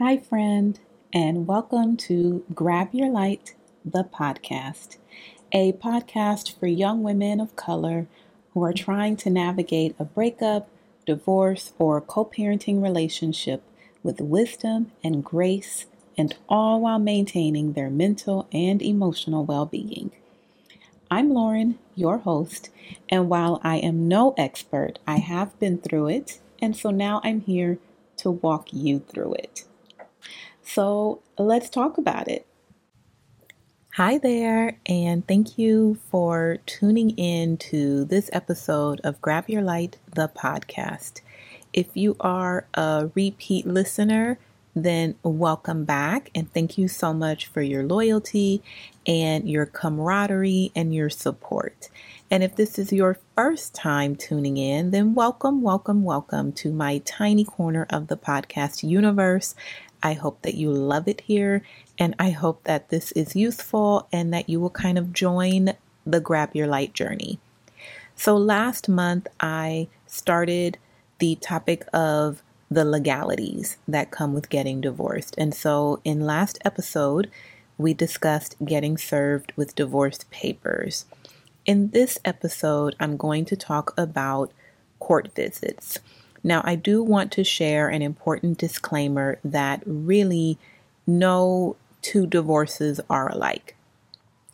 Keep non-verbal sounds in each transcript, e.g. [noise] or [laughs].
Hi, friend, and welcome to Grab Your Light, the podcast, a podcast for young women of color who are trying to navigate a breakup, divorce, or co parenting relationship with wisdom and grace, and all while maintaining their mental and emotional well being. I'm Lauren, your host, and while I am no expert, I have been through it, and so now I'm here to walk you through it. So let's talk about it. Hi there, and thank you for tuning in to this episode of Grab Your Light, the podcast. If you are a repeat listener, then welcome back and thank you so much for your loyalty and your camaraderie and your support. And if this is your first time tuning in, then welcome, welcome, welcome to my tiny corner of the podcast universe. I hope that you love it here and I hope that this is useful and that you will kind of join the Grab Your Light journey. So last month I started the topic of the legalities that come with getting divorced. And so, in last episode, we discussed getting served with divorce papers. In this episode, I'm going to talk about court visits. Now, I do want to share an important disclaimer that really no two divorces are alike.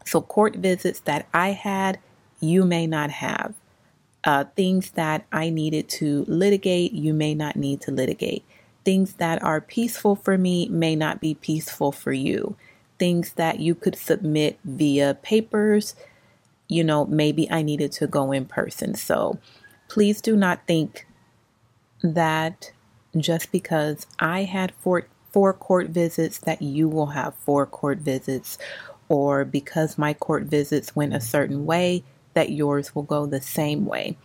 So, court visits that I had, you may not have uh, things that I needed to litigate, you may not need to litigate. Things that are peaceful for me may not be peaceful for you. Things that you could submit via papers, you know, maybe I needed to go in person. So please do not think that just because I had four, four court visits, that you will have four court visits, or because my court visits went a certain way, that yours will go the same way.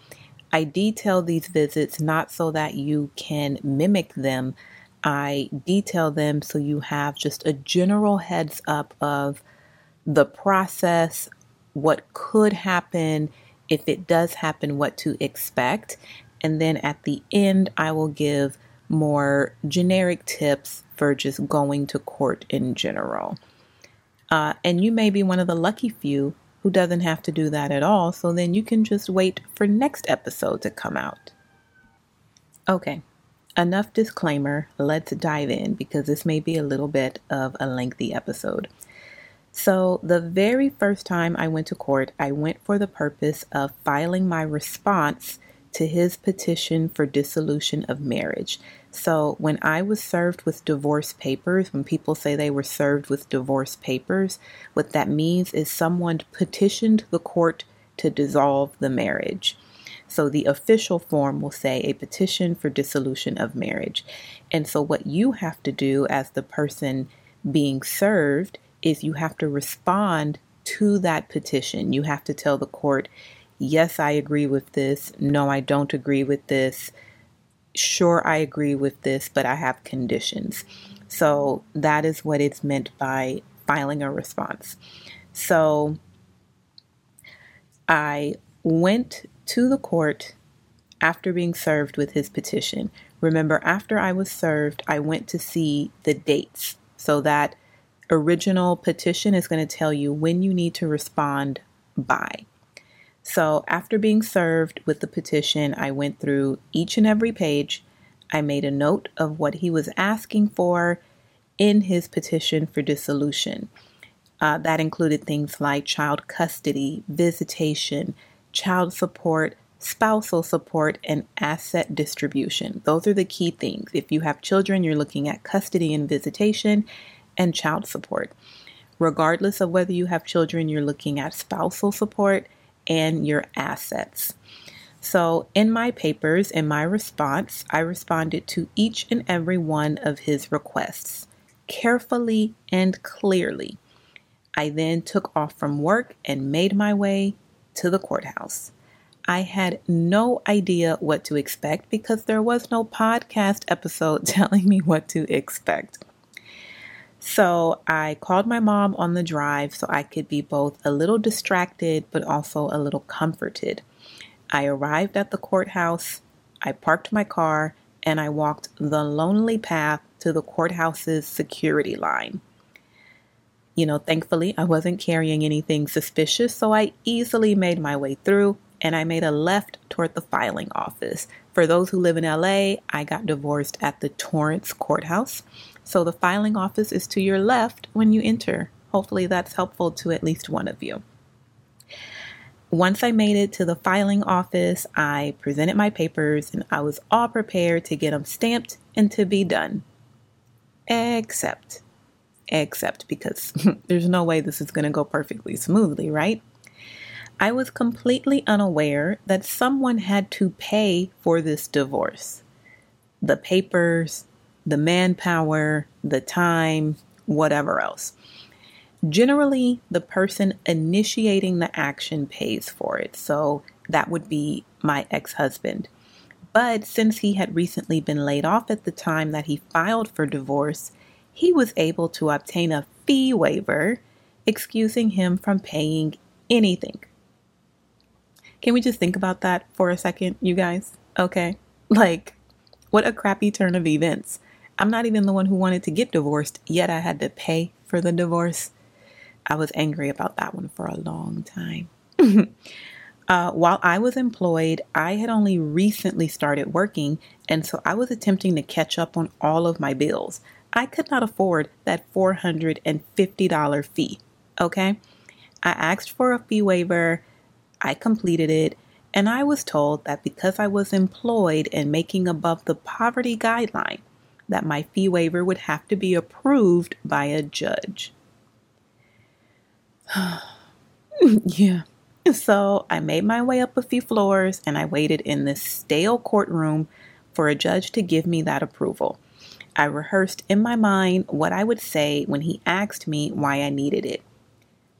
I detail these visits not so that you can mimic them. I detail them so you have just a general heads up of the process, what could happen, if it does happen, what to expect. And then at the end, I will give more generic tips for just going to court in general. Uh, and you may be one of the lucky few who doesn't have to do that at all. So then you can just wait for next episode to come out. Okay, enough disclaimer. Let's dive in because this may be a little bit of a lengthy episode. So, the very first time I went to court, I went for the purpose of filing my response to his petition for dissolution of marriage. So, when I was served with divorce papers, when people say they were served with divorce papers, what that means is someone petitioned the court to dissolve the marriage. So, the official form will say a petition for dissolution of marriage. And so, what you have to do as the person being served is you have to respond to that petition. You have to tell the court, yes, I agree with this. No, I don't agree with this. Sure, I agree with this, but I have conditions. So that is what it's meant by filing a response. So I went to the court after being served with his petition. Remember, after I was served, I went to see the dates. So that original petition is going to tell you when you need to respond by. So, after being served with the petition, I went through each and every page. I made a note of what he was asking for in his petition for dissolution. Uh, that included things like child custody, visitation, child support, spousal support, and asset distribution. Those are the key things. If you have children, you're looking at custody and visitation and child support. Regardless of whether you have children, you're looking at spousal support and your assets. So, in my papers, in my response, I responded to each and every one of his requests carefully and clearly. I then took off from work and made my way to the courthouse. I had no idea what to expect because there was no podcast episode [laughs] telling me what to expect. So I called my mom on the drive so I could be both a little distracted but also a little comforted. I arrived at the courthouse, I parked my car, and I walked the lonely path to the courthouse's security line. You know, thankfully, I wasn't carrying anything suspicious, so I easily made my way through and I made a left toward the filing office. For those who live in LA, I got divorced at the Torrance Courthouse. So the filing office is to your left when you enter. Hopefully, that's helpful to at least one of you. Once I made it to the filing office, I presented my papers and I was all prepared to get them stamped and to be done. Except, except because [laughs] there's no way this is going to go perfectly smoothly, right? I was completely unaware that someone had to pay for this divorce. The papers, the manpower, the time, whatever else. Generally, the person initiating the action pays for it, so that would be my ex husband. But since he had recently been laid off at the time that he filed for divorce, he was able to obtain a fee waiver, excusing him from paying anything. Can we just think about that for a second, you guys? Okay. [laughs] Like, what a crappy turn of events. I'm not even the one who wanted to get divorced, yet I had to pay for the divorce. I was angry about that one for a long time. [laughs] uh, while I was employed, I had only recently started working, and so I was attempting to catch up on all of my bills. I could not afford that $450 fee. Okay. I asked for a fee waiver, I completed it, and I was told that because I was employed and making above the poverty guideline, that my fee waiver would have to be approved by a judge. [sighs] yeah. So I made my way up a few floors and I waited in this stale courtroom for a judge to give me that approval. I rehearsed in my mind what I would say when he asked me why I needed it.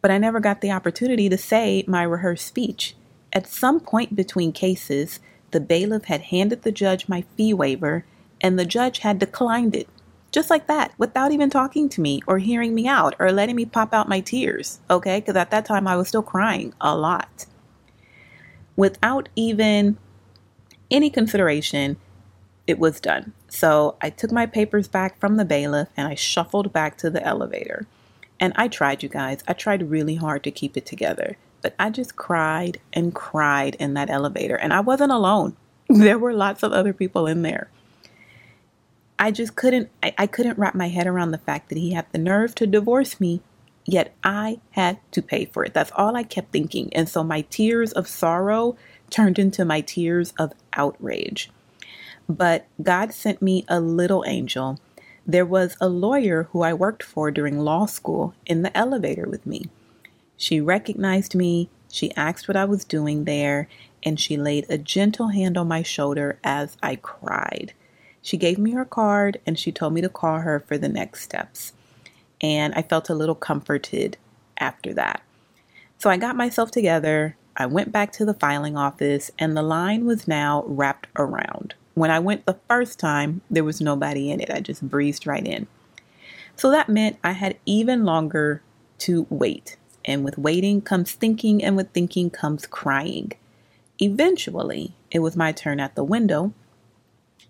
But I never got the opportunity to say my rehearsed speech. At some point between cases, the bailiff had handed the judge my fee waiver and the judge had declined it. Just like that, without even talking to me or hearing me out or letting me pop out my tears, okay? Because at that time I was still crying a lot. Without even any consideration, it was done. So I took my papers back from the bailiff and I shuffled back to the elevator. And I tried, you guys, I tried really hard to keep it together, but I just cried and cried in that elevator. And I wasn't alone, [laughs] there were lots of other people in there. I just couldn't I, I couldn't wrap my head around the fact that he had the nerve to divorce me, yet I had to pay for it. That's all I kept thinking. And so my tears of sorrow turned into my tears of outrage. But God sent me a little angel. There was a lawyer who I worked for during law school in the elevator with me. She recognized me, she asked what I was doing there, and she laid a gentle hand on my shoulder as I cried. She gave me her card and she told me to call her for the next steps. And I felt a little comforted after that. So I got myself together. I went back to the filing office and the line was now wrapped around. When I went the first time, there was nobody in it. I just breezed right in. So that meant I had even longer to wait. And with waiting comes thinking, and with thinking comes crying. Eventually, it was my turn at the window,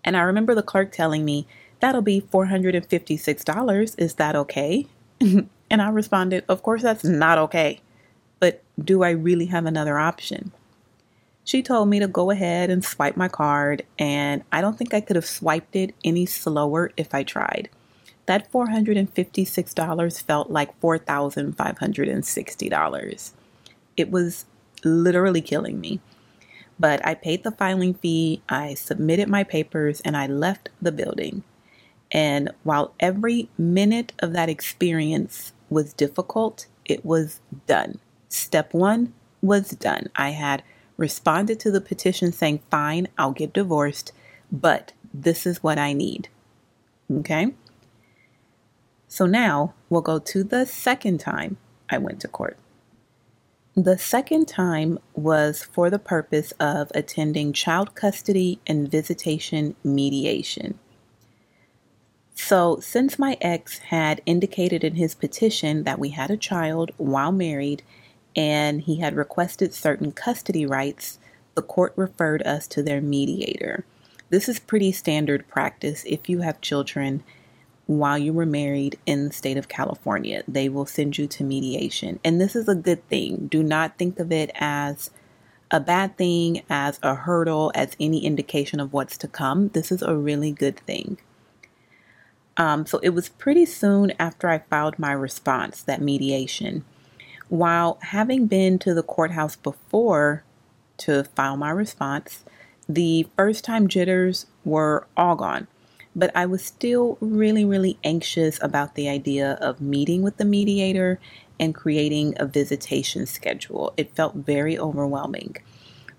and I remember the clerk telling me, That'll be $456. Is that okay? [laughs] and I responded, Of course, that's not okay. But do I really have another option? She told me to go ahead and swipe my card, and I don't think I could have swiped it any slower if I tried. That $456 felt like $4,560. It was literally killing me. But I paid the filing fee, I submitted my papers, and I left the building. And while every minute of that experience was difficult, it was done. Step one was done. I had responded to the petition saying, Fine, I'll get divorced, but this is what I need. Okay? So now we'll go to the second time I went to court. The second time was for the purpose of attending child custody and visitation mediation. So, since my ex had indicated in his petition that we had a child while married and he had requested certain custody rights, the court referred us to their mediator. This is pretty standard practice if you have children while you were married in the state of California. They will send you to mediation. And this is a good thing. Do not think of it as a bad thing, as a hurdle, as any indication of what's to come. This is a really good thing. Um, so it was pretty soon after I filed my response that mediation. While having been to the courthouse before to file my response, the first time jitters were all gone but I was still really, really anxious about the idea of meeting with the mediator and creating a visitation schedule. It felt very overwhelming.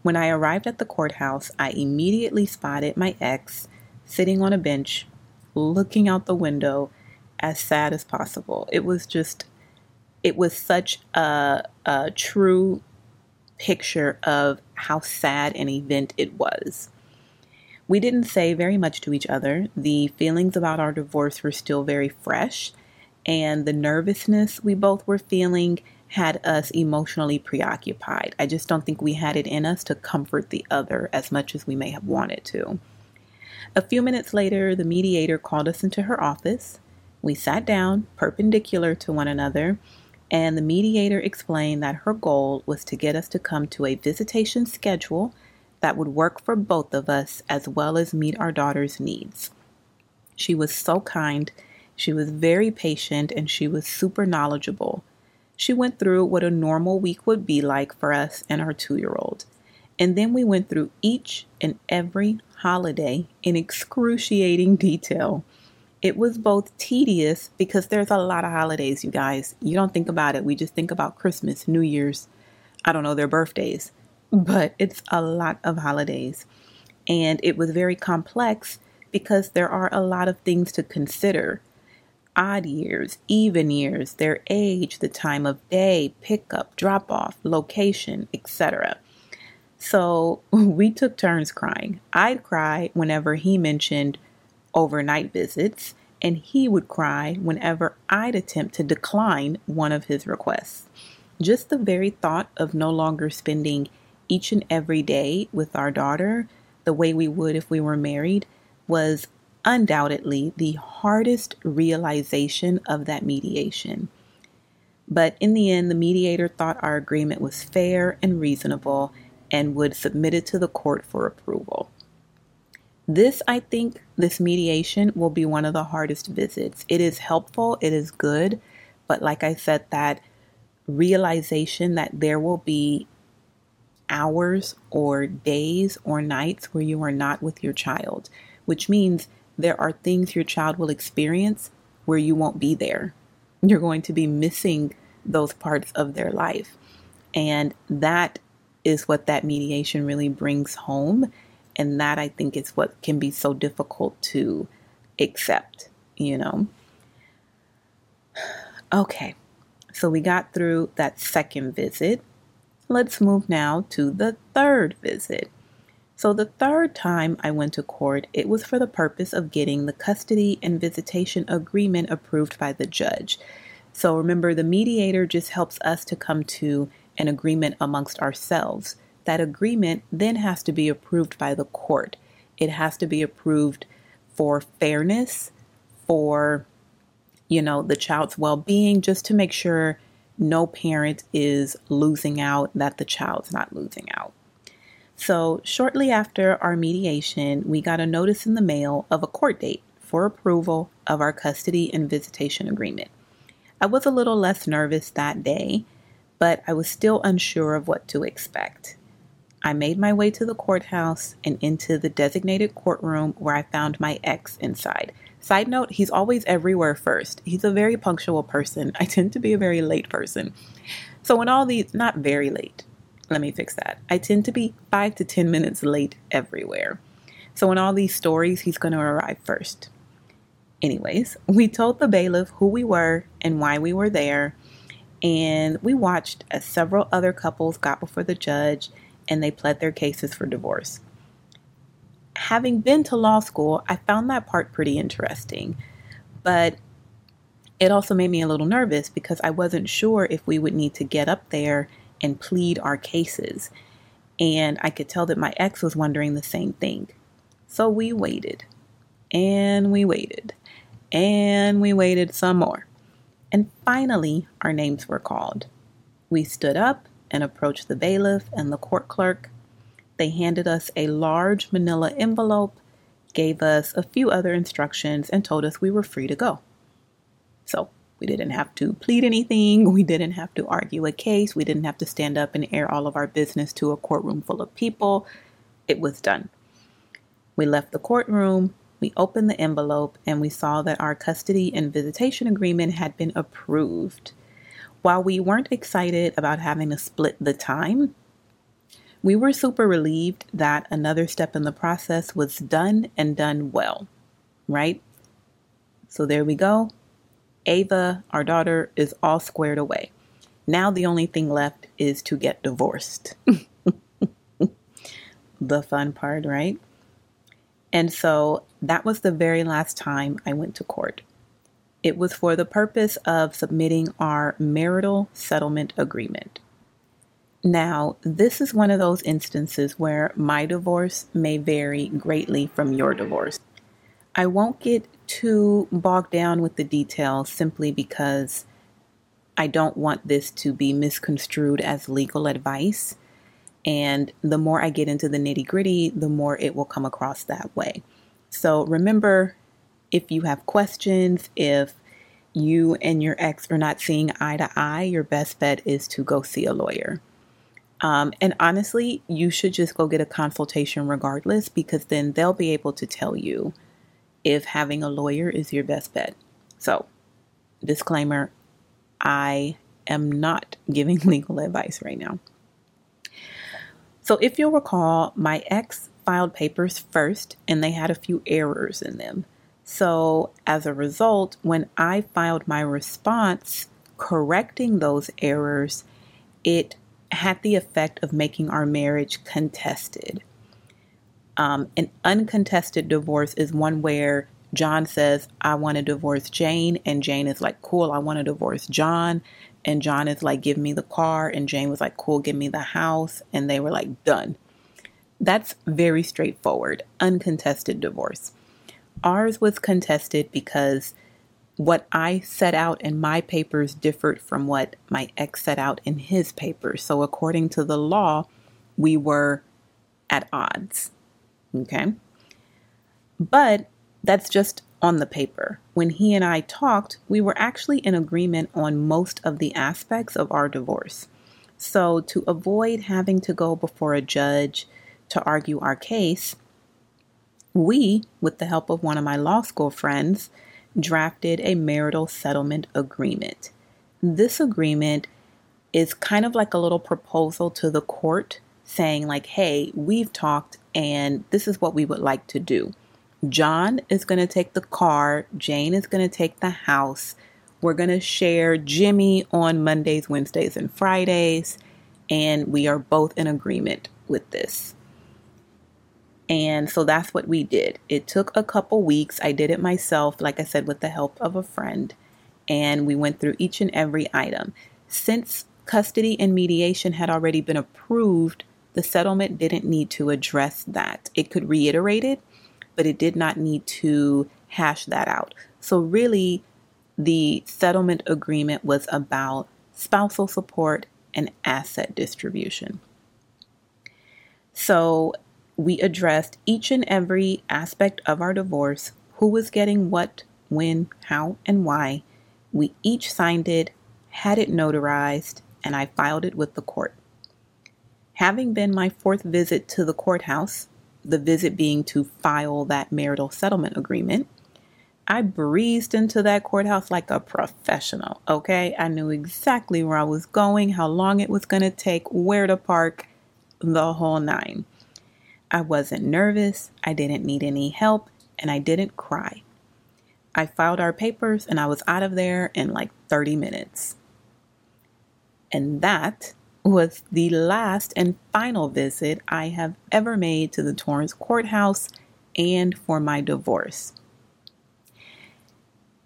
When I arrived at the courthouse, I immediately spotted my ex sitting on a bench, looking out the window, as sad as possible. It was just, it was such a, a true picture of how sad an event it was. We didn't say very much to each other. The feelings about our divorce were still very fresh, and the nervousness we both were feeling had us emotionally preoccupied. I just don't think we had it in us to comfort the other as much as we may have wanted to. A few minutes later, the mediator called us into her office. We sat down, perpendicular to one another, and the mediator explained that her goal was to get us to come to a visitation schedule that would work for both of us as well as meet our daughter's needs. She was so kind, she was very patient, and she was super knowledgeable. She went through what a normal week would be like for us and our two year old. And then we went through each and every holiday in excruciating detail. It was both tedious because there's a lot of holidays, you guys. You don't think about it. We just think about Christmas, New Year's, I don't know, their birthdays but it's a lot of holidays. And it was very complex because there are a lot of things to consider odd years, even years, their age, the time of day, pickup, drop off, location, etc. So [laughs] we took turns crying. I'd cry whenever he mentioned overnight visits, and he would cry whenever I'd attempt to decline one of his requests. Just the very thought of no longer spending each and every day with our daughter the way we would if we were married was undoubtedly the hardest realization of that mediation. But in the end, the mediator thought our agreement was fair and reasonable and would submit it to the court for approval. This, I think, this mediation will be one of the hardest visits. It is helpful, it is good, but like I said, that realization that there will be hours or days or nights where you are not with your child, which means there are things your child will experience where you won't be there. You're going to be missing those parts of their life. And that is what that mediation really brings home. And that I think is what can be so difficult to accept, you know? Okay, so we got through that second visit. Let's move now to the third visit. So, the third time I went to court, it was for the purpose of getting the custody and visitation agreement approved by the judge. So, remember, the mediator just helps us to come to an agreement amongst ourselves. That agreement then has to be approved by the court. It has to be approved for fairness, for, you know, the child's well being, just to make sure no parent is losing out, that the child's not losing out. So, shortly after our mediation, we got a notice in the mail of a court date for approval of our custody and visitation agreement. I was a little less nervous that day, but I was still unsure of what to expect. I made my way to the courthouse and into the designated courtroom where I found my ex inside. Side note, he's always everywhere first. He's a very punctual person. [laughs] I tend to be a very late person. So, when all these, not very late, let me fix that. I tend to be five to 10 minutes late everywhere. So, in all these stories, he's going to arrive first. Anyways, [laughs] we told the bailiff who we were and why we were there, and we watched as several other couples got before the judge and they pled their cases for divorce having been to law school, I found that part pretty interesting. But it also made me a little nervous because I wasn't sure if we would need to get up there and plead our cases. And I could tell that my ex was wondering the same thing. So we waited and we waited and we waited some more. And finally, our names were called. We stood up and approached the bailiff and the court clerk. They handed us a large manila envelope, gave us a few other instructions, and told us we were free to go. So we didn't have to plead anything. We didn't have to argue a case. We didn't have to stand up and air all of our business to a courtroom full of people. It was done. We left the courtroom. We opened the envelope and we saw that our custody and visitation agreement had been approved. While we weren't excited about having to split the time, we were super relieved that another step in the process was done and done well, right? So there we go. Ava, our daughter, is all squared away. Now the only thing left is to get divorced. [laughs] the fun part, right? And so that was the very last time I went to court. It was for the purpose of submitting our marital settlement agreement. Now, this is one of those instances where my divorce may vary greatly from your divorce. I won't get too bogged down with the details simply because I don't want this to be misconstrued as legal advice. And the more I get into the nitty gritty, the more it will come across that way. So remember, if you have questions, if you and your ex are not seeing eye to eye, your best bet is to go see a lawyer. Um, and honestly, you should just go get a consultation regardless, because then they'll be able to tell you if having a lawyer is your best bet. So, disclaimer I am not [laughs] giving legal advice right now. So, if you'll recall, my ex filed papers first and they had a few errors in them. So, as a result, when I filed my response correcting those errors, it had the effect of making our marriage contested. Um, an uncontested divorce is one where John says, I want to divorce Jane, and Jane is like, Cool, I want to divorce John. And John is like, Give me the car. And Jane was like, Cool, give me the house. And they were like, Done. That's very straightforward, uncontested divorce. Ours was contested because what I set out in my papers differed from what my ex set out in his papers. So, according to the law, we were at odds. Okay. But that's just on the paper. When he and I talked, we were actually in agreement on most of the aspects of our divorce. So, to avoid having to go before a judge, to argue our case, we, with the help of one of my law school friends, drafted a marital settlement agreement. This agreement is kind of like a little proposal to the court saying, like, hey, we've talked and this is what we would like to do. John is going to take the car, Jane is going to take the house. We're going to share Jimmy on Mondays, Wednesdays, and Fridays, and we are both in agreement with this. And so that's what we did. It took a couple weeks. I did it myself, like I said, with the help of a friend. And we went through each and every item. Since custody and mediation had already been approved, the settlement didn't need to address that. It could reiterate it, but it did not need to hash that out. So, really, the settlement agreement was about spousal support and asset distribution. So, we addressed each and every aspect of our divorce who was getting what, when, how, and why. We each signed it, had it notarized, and I filed it with the court. Having been my fourth visit to the courthouse, the visit being to file that marital settlement agreement, I breezed into that courthouse like a professional, okay? I knew exactly where I was going, how long it was going to take, where to park, the whole nine. I wasn't nervous, I didn't need any help, and I didn't cry. I filed our papers and I was out of there in like 30 minutes. And that was the last and final visit I have ever made to the Torrance Courthouse and for my divorce.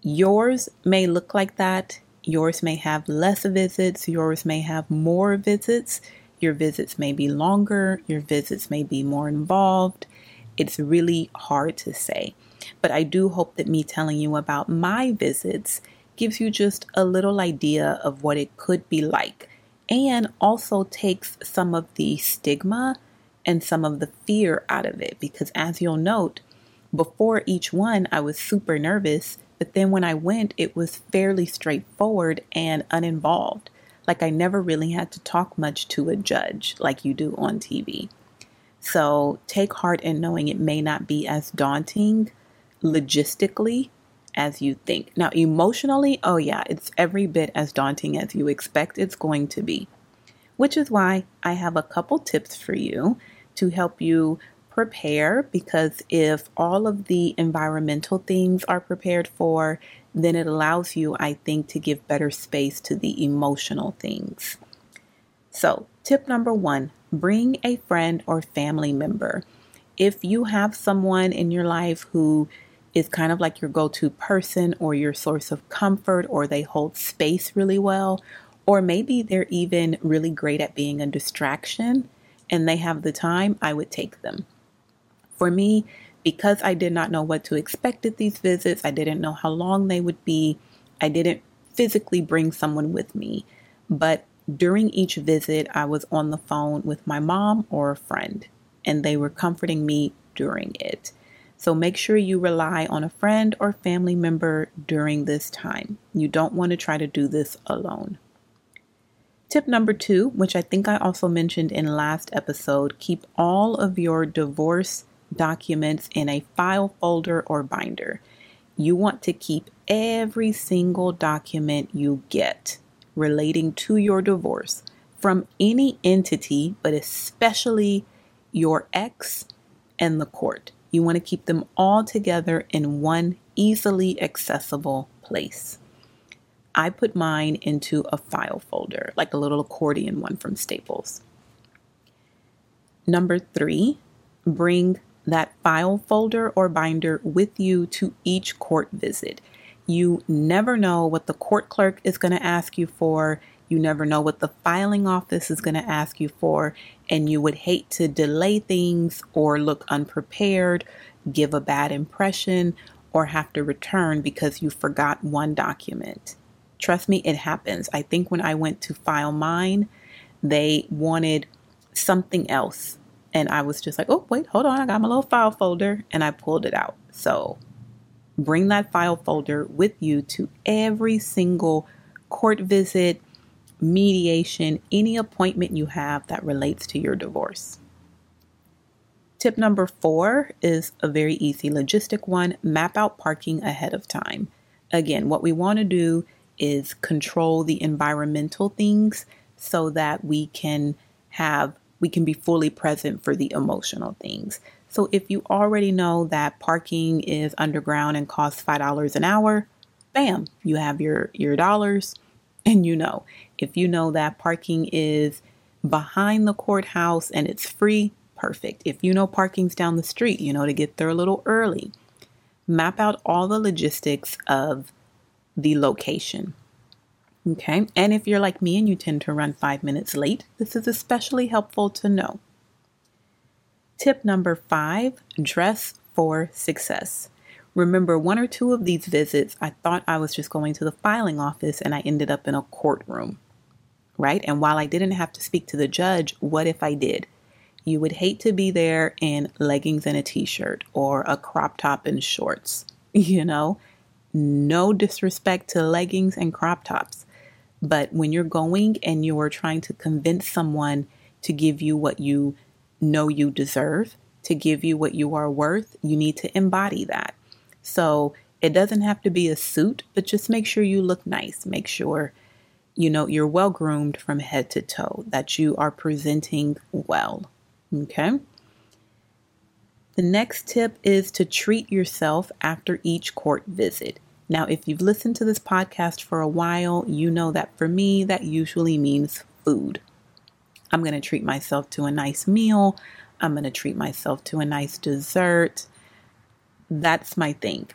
Yours may look like that. Yours may have less visits. Yours may have more visits. Your visits may be longer, your visits may be more involved. It's really hard to say. But I do hope that me telling you about my visits gives you just a little idea of what it could be like and also takes some of the stigma and some of the fear out of it. Because as you'll note, before each one, I was super nervous. But then when I went, it was fairly straightforward and uninvolved. Like I never really had to talk much to a judge like you do on TV. So take heart in knowing it may not be as daunting logistically as you think. Now, emotionally, oh yeah, it's every bit as daunting as you expect it's going to be. Which is why I have a couple tips for you to help you prepare because if all of the environmental things are prepared for, then it allows you, I think, to give better space to the emotional things. So, tip number one bring a friend or family member. If you have someone in your life who is kind of like your go to person or your source of comfort, or they hold space really well, or maybe they're even really great at being a distraction and they have the time, I would take them. For me, because I did not know what to expect at these visits, I didn't know how long they would be, I didn't physically bring someone with me. But during each visit, I was on the phone with my mom or a friend, and they were comforting me during it. So make sure you rely on a friend or family member during this time. You don't want to try to do this alone. Tip number two, which I think I also mentioned in last episode, keep all of your divorce documents in a file folder or binder. You want to keep every single document you get relating to your divorce from any entity, but especially your ex and the court. You want to keep them all together in one easily accessible place. I put mine into a file folder, like a little accordion one from Staples. Number three, bring that file folder or binder with you to each court visit. You never know what the court clerk is going to ask you for. You never know what the filing office is going to ask you for, and you would hate to delay things or look unprepared, give a bad impression, or have to return because you forgot one document. Trust me, it happens. I think when I went to file mine, they wanted something else. And I was just like, oh, wait, hold on. I got my little file folder and I pulled it out. So bring that file folder with you to every single court visit, mediation, any appointment you have that relates to your divorce. Tip number four is a very easy logistic one map out parking ahead of time. Again, what we want to do is control the environmental things so that we can have we can be fully present for the emotional things. So if you already know that parking is underground and costs $5 an hour, bam, you have your your dollars and you know. If you know that parking is behind the courthouse and it's free, perfect. If you know parking's down the street, you know to get there a little early. Map out all the logistics of the location. Okay, and if you're like me and you tend to run five minutes late, this is especially helpful to know. Tip number five dress for success. Remember, one or two of these visits, I thought I was just going to the filing office and I ended up in a courtroom, right? And while I didn't have to speak to the judge, what if I did? You would hate to be there in leggings and a t shirt or a crop top and shorts, [laughs] you know? No disrespect to leggings and crop tops. But when you're going and you're trying to convince someone to give you what you know you deserve, to give you what you are worth, you need to embody that. So it doesn't have to be a suit, but just make sure you look nice. Make sure you know you're well groomed from head to toe, that you are presenting well. Okay. The next tip is to treat yourself after each court visit. Now, if you've listened to this podcast for a while, you know that for me, that usually means food. I'm going to treat myself to a nice meal. I'm going to treat myself to a nice dessert. That's my thing.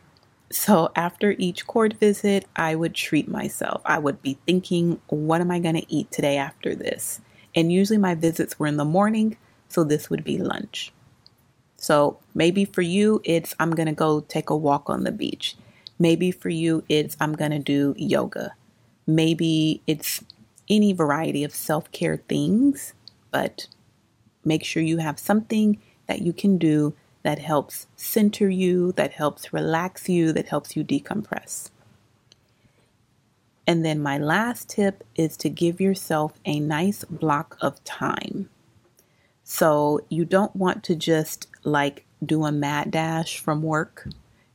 So, after each court visit, I would treat myself. I would be thinking, what am I going to eat today after this? And usually my visits were in the morning, so this would be lunch. So maybe for you, it's I'm going to go take a walk on the beach. Maybe for you, it's I'm going to do yoga. Maybe it's any variety of self care things, but make sure you have something that you can do that helps center you, that helps relax you, that helps you decompress. And then my last tip is to give yourself a nice block of time. So you don't want to just like do a mad dash from work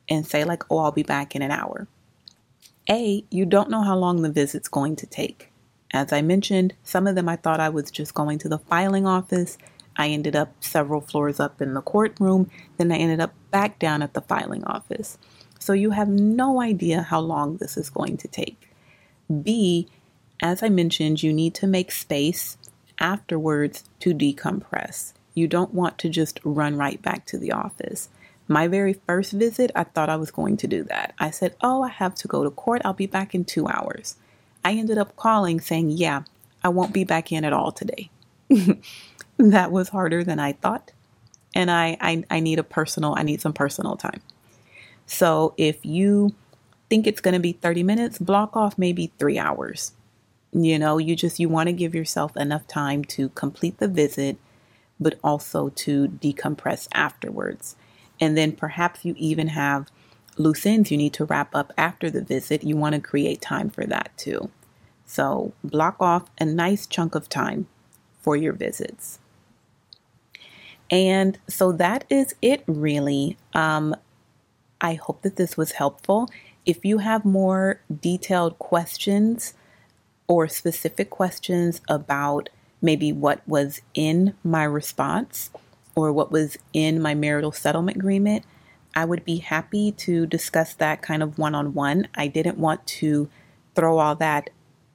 and say, like, oh, I'll be back in an hour. A, you don't know how long the visit's going to take. As I mentioned, some of them I thought I was just going to the filing office. I ended up several floors up in the courtroom. Then I ended up back down at the filing office. So you have no idea how long this is going to take. B, as I mentioned, you need to make space afterwards to decompress. You don't want to just run right back to the office. My very first visit, I thought I was going to do that. I said, Oh, I have to go to court. I'll be back in two hours. I ended up calling saying, Yeah, I won't be back in at all today. [laughs] that was harder than I thought. And I, I, I need a personal, I need some personal time. So if you think it's going to be 30 minutes, block off maybe three hours. You know, you just, you want to give yourself enough time to complete the visit, but also to decompress afterwards. And then perhaps you even have loose ends you need to wrap up after the visit. You want to create time for that too. So block off a nice chunk of time for your visits. And so that is it, really. Um, I hope that this was helpful. If you have more detailed questions or specific questions about maybe what was in my response or what was in my marital settlement agreement, I would be happy to discuss that kind of one on one. I didn't want to throw all that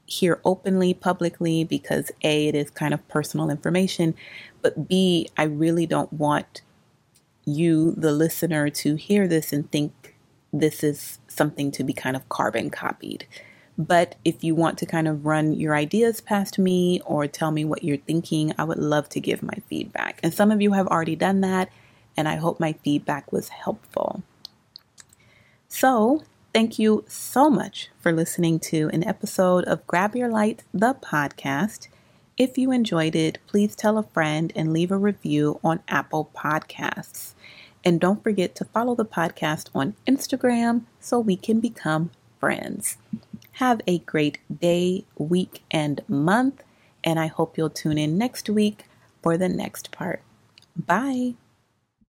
here openly, publicly, because A, it is kind of personal information, but B, I really don't want you, the listener, to hear this and think this is something to be kind of carbon copied. But if you want to kind of run your ideas past me or tell me what you're thinking, I would love to give my feedback. And some of you have already done that, and I hope my feedback was helpful. So, thank you so much for listening to an episode of Grab Your Light, the podcast. If you enjoyed it, please tell a friend and leave a review on Apple Podcasts. And don't forget to follow the podcast on Instagram so we can become friends. Have a great day, week, and month. And I hope you'll tune in next week for the next part. Bye.